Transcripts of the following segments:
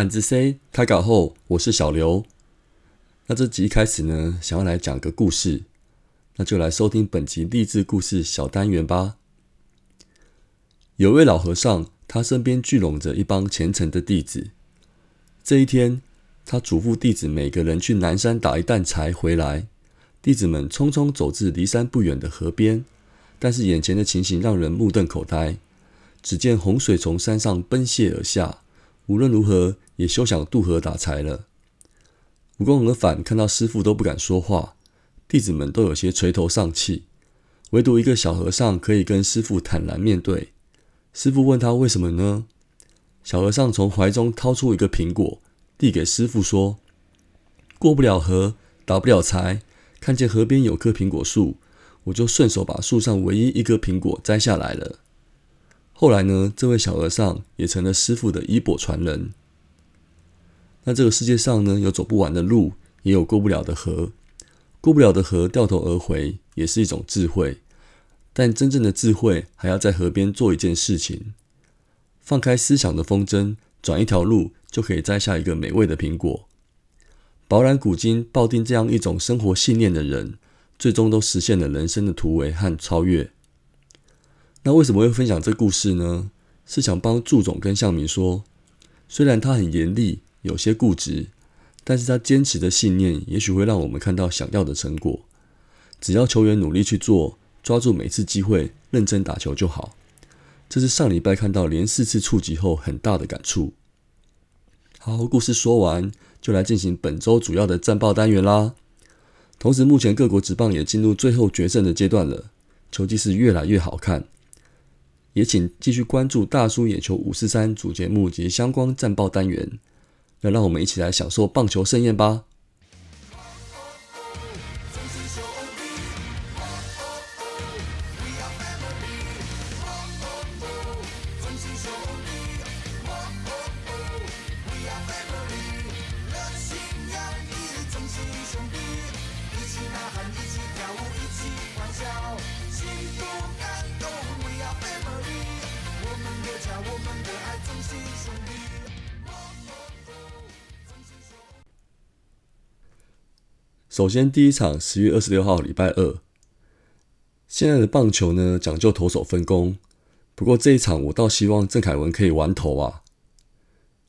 暗自 C 开稿后，我是小刘。那这集一开始呢，想要来讲个故事，那就来收听本集励志故事小单元吧。有位老和尚，他身边聚拢着一帮虔诚的弟子。这一天，他嘱咐弟子每个人去南山打一担柴回来。弟子们匆匆走至离山不远的河边，但是眼前的情形让人目瞪口呆。只见洪水从山上奔泻而下，无论如何也休想渡河打柴了。武功而返看到师傅都不敢说话，弟子们都有些垂头丧气，唯独一个小和尚可以跟师傅坦然面对。师傅问他为什么呢？小和尚从怀中掏出一个苹果，递给师傅说：“过不了河，打不了柴。看见河边有棵苹果树，我就顺手把树上唯一一个苹果摘下来了。”后来呢，这位小和尚也成了师傅的衣钵传人。那这个世界上呢，有走不完的路，也有过不了的河。过不了的河，掉头而回，也是一种智慧。但真正的智慧，还要在河边做一件事情：放开思想的风筝，转一条路，就可以摘下一个美味的苹果。饱览古今，抱定这样一种生活信念的人，最终都实现了人生的突围和超越。那为什么会分享这故事呢？是想帮祝总跟向明说，虽然他很严厉，有些固执，但是他坚持的信念，也许会让我们看到想要的成果。只要球员努力去做。抓住每次机会，认真打球就好。这是上礼拜看到连四次触及后很大的感触。好，故事说完，就来进行本周主要的战报单元啦。同时，目前各国职棒也进入最后决胜的阶段了，球技是越来越好看。也请继续关注大叔野球五四三主节目及相关战报单元，那让我们一起来享受棒球盛宴吧。首先，第一场十月二十六号，礼拜二。现在的棒球呢，讲究投手分工。不过这一场，我倒希望郑凯文可以玩投啊。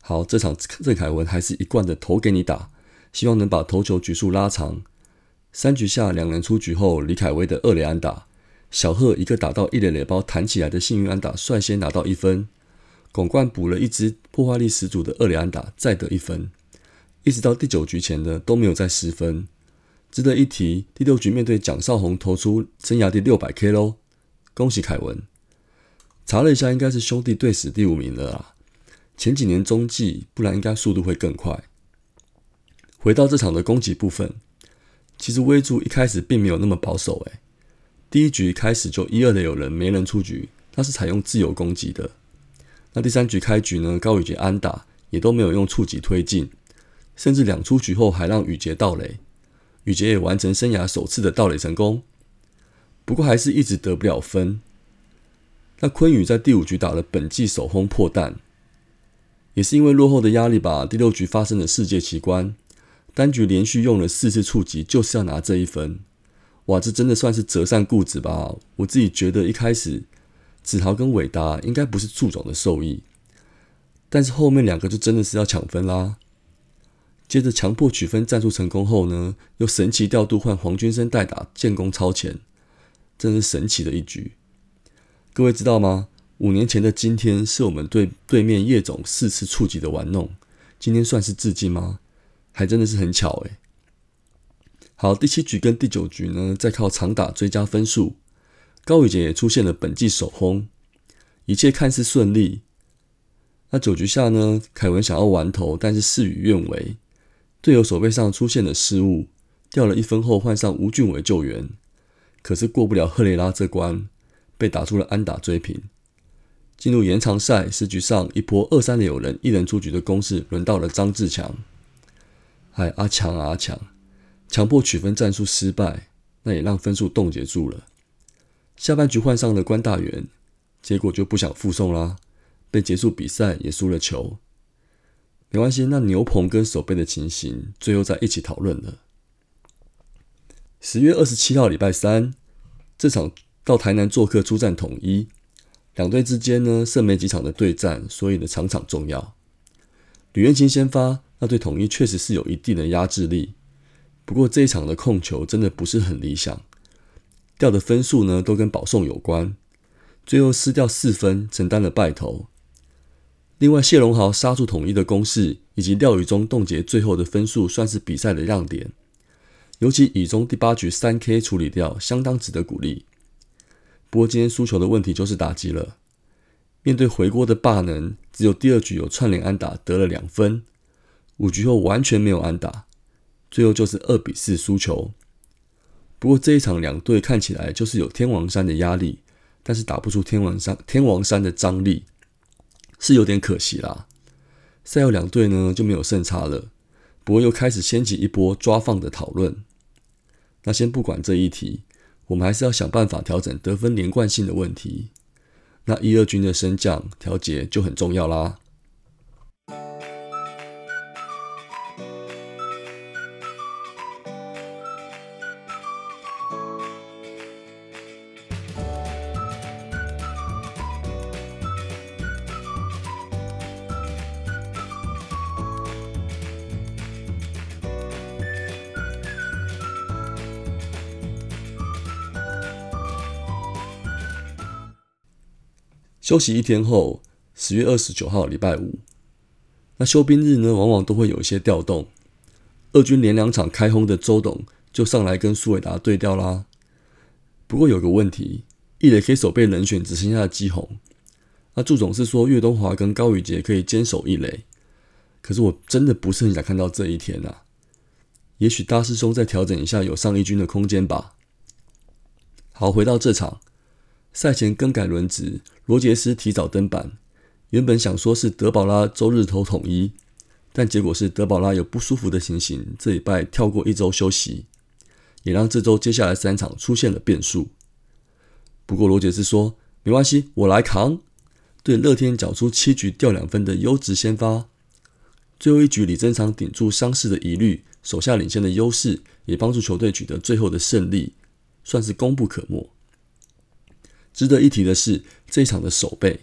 好，这场郑凯文还是一贯的投给你打，希望能把投球局数拉长。三局下，两人出局后，李凯威的二垒安打，小贺一个打到一垒垒包弹起来的幸运安打，率先拿到一分。巩冠补了一支破坏力十足的二垒安打，再得一分。一直到第九局前呢，都没有再失分。值得一提，第六局面对蒋少红投出生涯第六百 K 喽，恭喜凯文！查了一下，应该是兄弟队史第五名了啊。前几年中继，不然应该速度会更快。回到这场的攻击部分，其实威助一开始并没有那么保守诶。第一局开始就一二的有人没人出局，他是采用自由攻击的。那第三局开局呢，高宇杰安打也都没有用触及推进，甚至两出局后还让宇杰盗垒。宇杰也完成生涯首次的盗垒成功，不过还是一直得不了分。那昆宇在第五局打了本季首轰破蛋，也是因为落后的压力吧。第六局发生了世界奇观，单局连续用了四次触及，就是要拿这一分。哇，这真的算是折善固执吧？我自己觉得一开始子豪跟伟达应该不是祝总的受益，但是后面两个就真的是要抢分啦。接着强迫取分战术成功后呢，又神奇调度换黄军生代打建功超前，真是神奇的一局。各位知道吗？五年前的今天是我们对对面叶总四次触及的玩弄，今天算是致敬吗？还真的是很巧诶。好，第七局跟第九局呢，再靠长打追加分数，高宇杰也出现了本季首轰，一切看似顺利。那九局下呢，凯文想要玩投，但是事与愿违。队友手背上出现了失误，掉了一分后换上吴俊伟救援，可是过不了赫雷拉这关，被打出了安打追平。进入延长赛，十局上一波二三的有人一人出局的攻势，轮到了张志强。哎，阿强啊阿强，强迫取分战术失败，那也让分数冻结住了。下半局换上了关大元，结果就不想附送啦，被结束比赛也输了球。没关系，那牛棚跟守备的情形，最后再一起讨论了。十月二十七号，礼拜三，这场到台南做客出战统一，两队之间呢剩没几场的对战，所以呢场场重要。吕彦青先发，那对统一确实是有一定的压制力。不过这一场的控球真的不是很理想，掉的分数呢都跟保送有关，最后失掉四分，承担了败投。另外，谢龙豪杀出统一的攻势，以及廖宇中冻结最后的分数，算是比赛的亮点。尤其以中第八局三 K 处理掉，相当值得鼓励。不过今天输球的问题就是打击了。面对回锅的霸能，只有第二局有串联安打得了两分，五局后完全没有安打，最后就是二比四输球。不过这一场两队看起来就是有天王山的压力，但是打不出天王山天王山的张力。是有点可惜啦，赛后两队呢就没有胜差了，不过又开始掀起一波抓放的讨论。那先不管这一题，我们还是要想办法调整得分连贯性的问题。那一二军的升降调节就很重要啦。休息一天后，十月二十九号礼拜五，那休兵日呢，往往都会有一些调动。二军连两场开轰的周董就上来跟苏伟达对调啦。不过有个问题，一垒可以守备人选只剩下基宏。那祝总是说岳东华跟高宇杰可以坚守一垒，可是我真的不是很想看到这一天呐。也许大师兄再调整一下有上一军的空间吧。好，回到这场。赛前更改轮值，罗杰斯提早登板。原本想说是德保拉周日投统一，但结果是德保拉有不舒服的情形，这礼拜跳过一周休息，也让这周接下来三场出现了变数。不过罗杰斯说没关系，我来扛。对乐天缴出七局掉两分的优质先发，最后一局李增昌顶住伤势的疑虑，手下领先的优势也帮助球队取得最后的胜利，算是功不可没。值得一提的是，这一场的守备，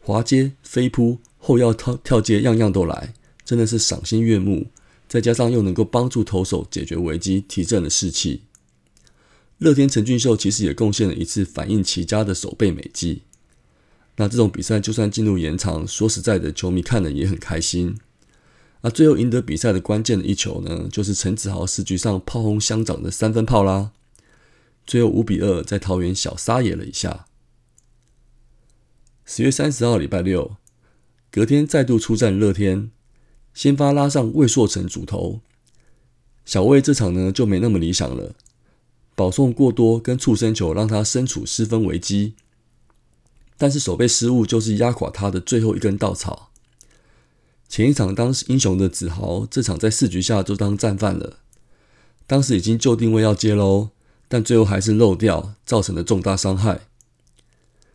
滑接、飞扑、后腰跳跳接，样样都来，真的是赏心悦目。再加上又能够帮助投手解决危机，提振了士气。乐天陈俊秀其实也贡献了一次反应奇佳的守备美技。那这种比赛就算进入延长，说实在的，球迷看了也很开心。那最后赢得比赛的关键的一球呢，就是陈子豪四局上炮轰乡长的三分炮啦。最后五比二在桃园小撒野了一下。十月三十号礼拜六，隔天再度出战乐天，先发拉上魏硕成主投。小魏这场呢就没那么理想了，保送过多跟触身球让他身处失分危机。但是守备失误就是压垮他的最后一根稻草。前一场当英雄的子豪，这场在四局下就当战犯了。当时已经就定位要接喽。但最后还是漏掉，造成了重大伤害。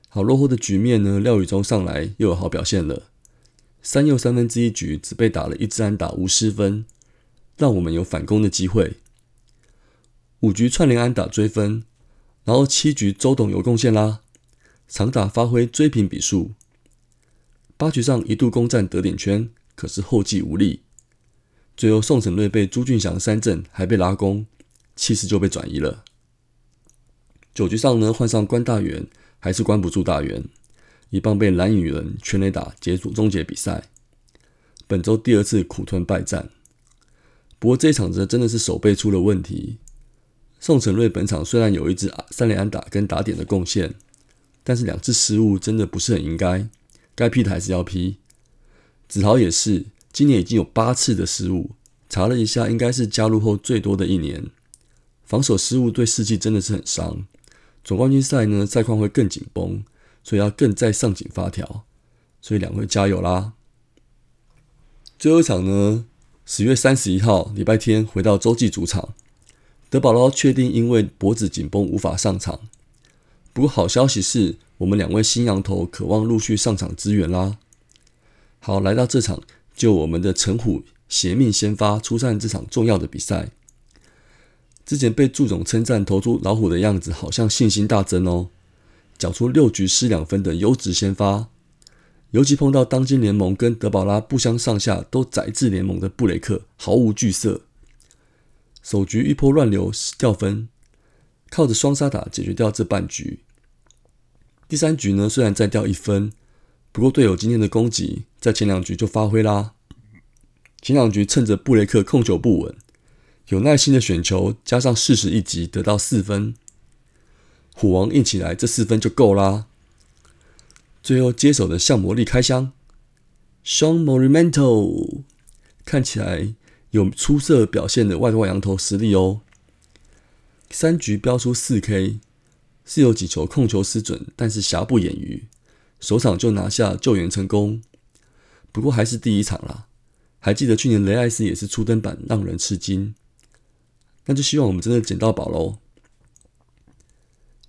好落后的局面呢？廖宇中上来又有好表现了，三又三分之一局只被打了一支安打，无失分，让我们有反攻的机会。五局串联安打追分，然后七局周董有贡献啦，长打发挥追平比数。八局上一度攻占得点圈，可是后继无力。最后宋承瑞被朱俊祥三振，还被拉弓，气势就被转移了。九局上呢，换上关大元，还是关不住大元，一棒被蓝雨人全垒打结束终结比赛。本周第二次苦吞败战，不过这场子真的是手背出了问题。宋承瑞本场虽然有一支三连安打跟打点的贡献，但是两次失误真的不是很应该，该批的还是要批。子豪也是，今年已经有八次的失误，查了一下，应该是加入后最多的一年。防守失误对士气真的是很伤。总冠军赛呢，赛况会更紧绷，所以要更再上紧发条，所以两位加油啦！最后一场呢，十月三十一号礼拜天回到洲际主场，德保拉确定因为脖子紧绷无法上场。不过好消息是我们两位新羊头渴望陆续上场支援啦。好，来到这场就我们的陈虎邪命先发出战这场重要的比赛。之前被祝总称赞投出老虎的样子，好像信心大增哦。缴出六局失两分的优质先发，尤其碰到当今联盟跟德保拉不相上下、都宰制联盟的布雷克，毫无惧色。首局一波乱流掉分，靠着双杀打解决掉这半局。第三局呢，虽然再掉一分，不过队友今天的攻击在前两局就发挥啦。前两局趁着布雷克控球不稳，有耐心的选球，加上四十一击，得到四分。虎王硬起来，这四分就够啦。最后接手的向魔力开箱，Sean Morimento 看起来有出色表现的外外羊头实力哦。三局飙出四 K，是有几球控球失准，但是瑕不掩瑜，首场就拿下救援成功。不过还是第一场啦，还记得去年雷艾斯也是初登板，让人吃惊。那就希望我们真的捡到宝喽。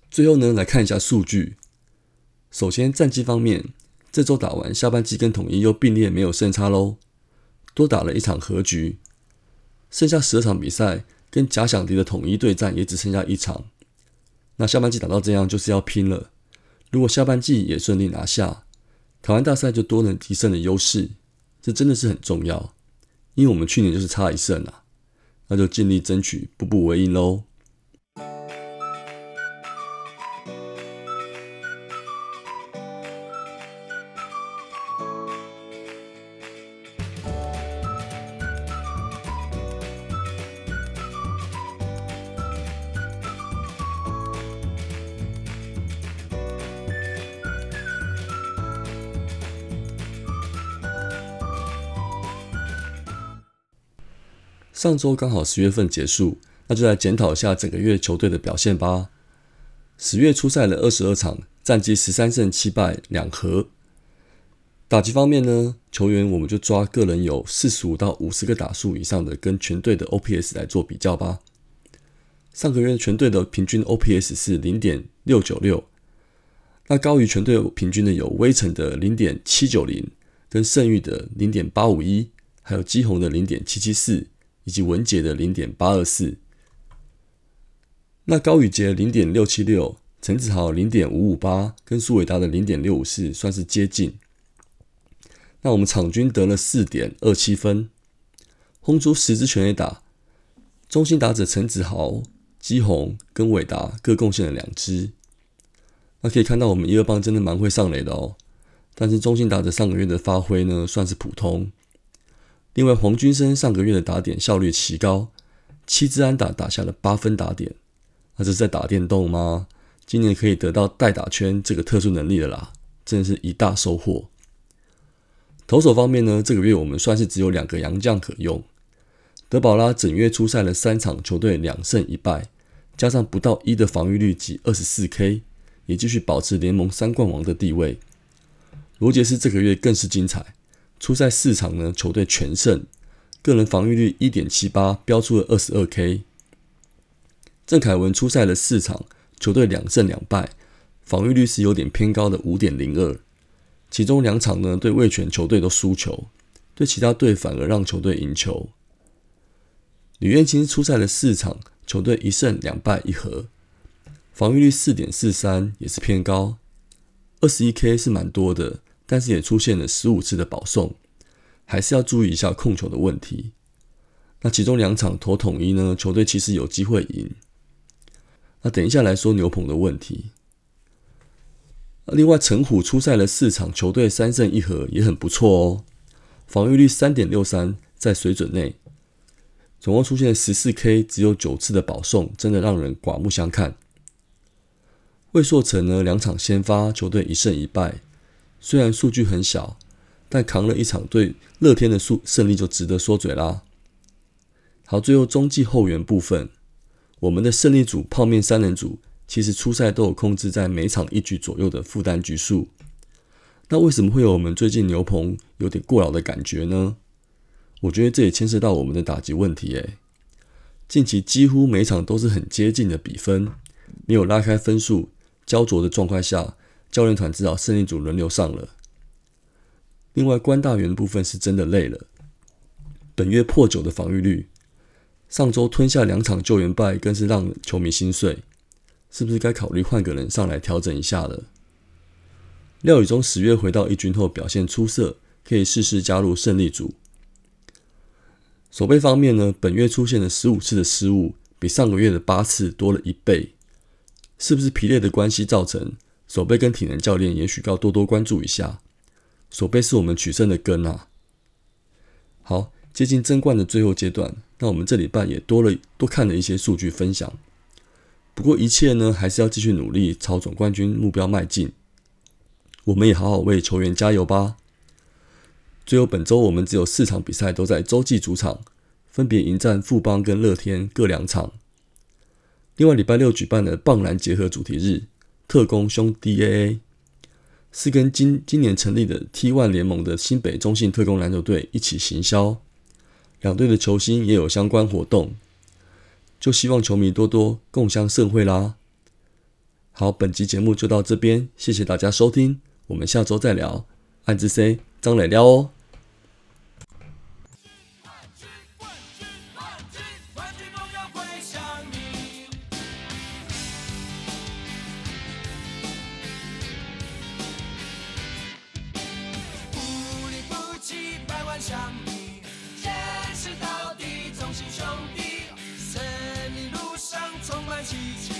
最后呢，来看一下数据。首先，战绩方面，这周打完下半季跟统一又并列没有胜差喽，多打了一场和局。剩下十二场比赛跟假想敌的统一对战也只剩下一场。那下半季打到这样就是要拼了。如果下半季也顺利拿下，台湾大赛就多能提胜的优势，这真的是很重要。因为我们去年就是差一胜啊，那就尽力争取，步步为营喽。上周刚好十月份结束，那就来检讨一下整个月球队的表现吧。十月初赛了二十二场，战绩十三胜七败两和。打击方面呢，球员我们就抓个人有四十五到五十个打数以上的，跟全队的 OPS 来做比较吧。上个月全队的平均 OPS 是零点六九六，那高于全队平均的有微城的零点七九零，跟盛誉的零点八五一，还有基宏的零点七七四。以及文杰的零点八二四，那高宇杰零点六七六，陈子豪零点五五八，跟苏伟达的零点六五四算是接近。那我们场均得了四点二七分，轰出十支全垒打，中心打者陈子豪、基宏跟伟达各贡献了两支。那可以看到我们一二棒真的蛮会上垒的哦，但是中心打者上个月的发挥呢，算是普通。另外，黄军生上个月的打点效率奇高，七支安打打下了八分打点，那这是在打电动吗？今年可以得到代打圈这个特殊能力的啦，真的是一大收获。投手方面呢，这个月我们算是只有两个洋将可用。德保拉整月出赛了三场，球队两胜一败，加上不到一的防御率及二十四 K，也继续保持联盟三冠王的地位。罗杰斯这个月更是精彩。出赛四场呢，球队全胜，个人防御率一点七八，标出了二十二 K。郑凯文出赛了四场，球队两胜两败，防御率是有点偏高的五点零二。其中两场呢，对卫权球队都输球，对其他队反而让球队赢球。吕彦青出赛了四场，球队一胜两败一和，防御率四点四三，也是偏高，二十一 K 是蛮多的。但是也出现了十五次的保送，还是要注意一下控球的问题。那其中两场投统一呢，球队其实有机会赢。那等一下来说牛棚的问题。另外，陈虎出赛了四场，球队三胜一和，也很不错哦。防御率三点六三，在水准内。总共出现十四 K，只有九次的保送，真的让人刮目相看。魏硕成呢，两场先发，球队一胜一败。虽然数据很小，但扛了一场对乐天的胜胜利就值得说嘴啦。好，最后中继后援部分，我们的胜利组泡面三人组其实初赛都有控制在每场一局左右的负担局数。那为什么会有我们最近牛棚有点过劳的感觉呢？我觉得这也牵涉到我们的打击问题。诶，近期几乎每场都是很接近的比分，没有拉开分数，焦灼的状况下，教练团只好胜利组轮流上了。另外，关大元部分是真的累了，本月破九的防御率，上周吞下两场救援败，更是让球迷心碎。是不是该考虑换个人上来调整一下了？廖宇中十月回到一军后表现出色，可以试试加入胜利组。守备方面呢，本月出现了十五次的失误，比上个月的八次多了一倍。是不是疲累的关系造成？守备跟体能教练也许要多多关注一下。守备是我们取胜的根啊。好，接近争冠的最后阶段，那我们这礼拜也多了多看了一些数据分享。不过一切呢，还是要继续努力，朝总冠军目标迈进。我们也好好为球员加油吧。最后，本周我们只有四场比赛都在洲际主场，分别迎战富邦跟乐天各两场。另外，礼拜六举办的棒篮结合主题日，特工兄 D A A 是跟今今年成立的 T 万联盟的新北中信特工篮球队一起行销，两队的球星也有相关活动。就希望球迷多多共襄盛会啦！好，本集节目就到这边，谢谢大家收听，我们下周再聊。暗之 C 张磊撩哦。cheats